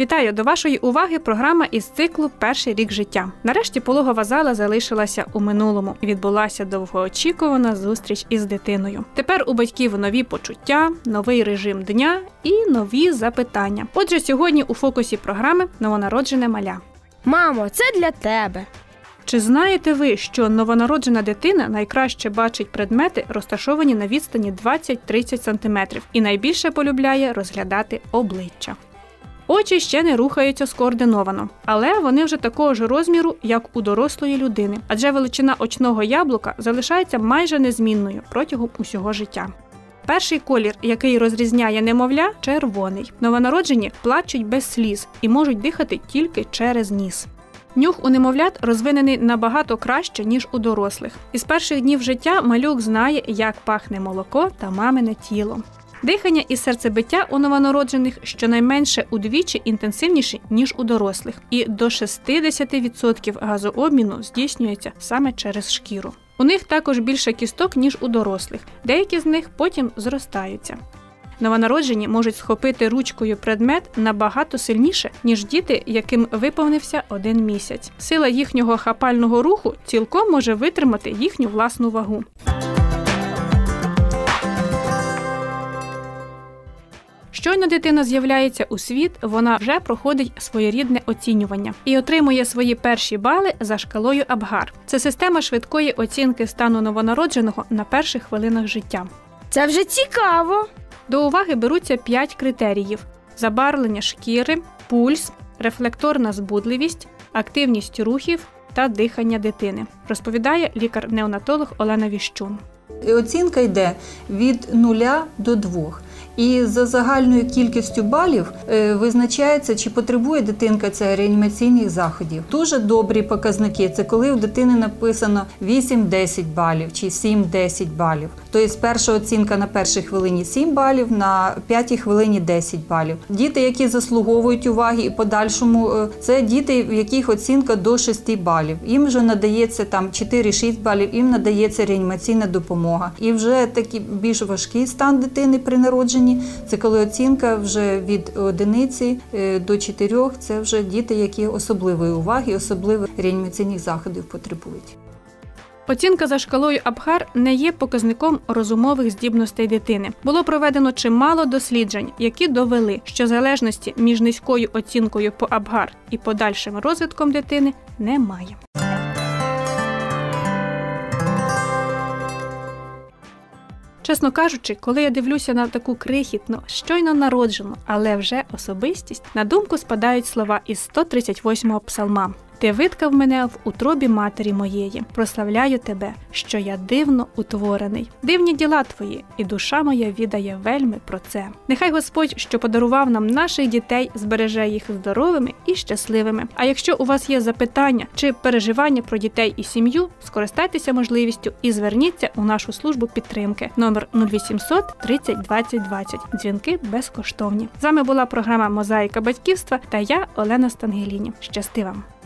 Вітаю до вашої уваги програма із циклу Перший рік життя. Нарешті пологова зала залишилася у минулому. Відбулася довгоочікувана зустріч із дитиною. Тепер у батьків нові почуття, новий режим дня і нові запитання. Отже, сьогодні у фокусі програми новонароджене маля. Мамо, це для тебе. Чи знаєте ви, що новонароджена дитина найкраще бачить предмети, розташовані на відстані 20-30 см, і найбільше полюбляє розглядати обличчя? Очі ще не рухаються скоординовано, але вони вже такого ж розміру, як у дорослої людини, адже величина очного яблука залишається майже незмінною протягом усього життя. Перший колір, який розрізняє немовля, червоний. Новонароджені плачуть без сліз і можуть дихати тільки через ніс. Нюх у немовлят розвинений набагато краще, ніж у дорослих. Із перших днів життя малюк знає, як пахне молоко та мамине тіло. Дихання і серцебиття у новонароджених щонайменше удвічі інтенсивніші, ніж у дорослих, і до 60% газообміну здійснюється саме через шкіру. У них також більше кісток, ніж у дорослих, деякі з них потім зростаються. Новонароджені можуть схопити ручкою предмет набагато сильніше, ніж діти, яким виповнився один місяць. Сила їхнього хапального руху цілком може витримати їхню власну вагу. Щойно дитина з'являється у світ, вона вже проходить своєрідне оцінювання і отримує свої перші бали за шкалою Абгар. Це система швидкої оцінки стану новонародженого на перших хвилинах життя. Це вже цікаво. До уваги беруться п'ять критеріїв: забарвлення шкіри, пульс, рефлекторна збудливість, активність рухів та дихання дитини, розповідає лікар-неонатолог Олена Віщун. І Оцінка йде від 0 до 2. І за загальною кількістю балів е, визначається, чи потребує дитинка це реанімаційних заходів. Дуже добрі показники це коли у дитини написано 8-10 балів чи 7-10 балів. Тобто перша оцінка на першій хвилині 7 балів, на п'ятій хвилині 10 балів. Діти, які заслуговують уваги і подальшому, е, це діти, в яких оцінка до 6 балів. Їм вже надається там 4-6 балів, їм надається реанімаційна допомога. І вже такий більш важкий стан дитини при народженні. Це коли оцінка вже від одиниці е, до чотирьох. Це вже діти, які особливої уваги, особливих реанімаційних заходів потребують. Оцінка за шкалою Абхар не є показником розумових здібностей дитини. Було проведено чимало досліджень, які довели, що залежності між низькою оцінкою по Абгар і подальшим розвитком дитини немає. Чесно кажучи, коли я дивлюся на таку крихітну, щойно народжену, але вже особистість, на думку спадають слова із 138-го псалма. Ти виткав мене в утробі матері моєї, прославляю тебе, що я дивно утворений. Дивні діла твої, і душа моя відає вельми про це. Нехай Господь, що подарував нам наших дітей, збереже їх здоровими і щасливими. А якщо у вас є запитання чи переживання про дітей і сім'ю, скористайтеся можливістю і зверніться у нашу службу підтримки номер 0800 30 20 20. Дзвінки безкоштовні. З вами була програма Мозаїка батьківства та я, Олена Стангеліні. Щасти вам!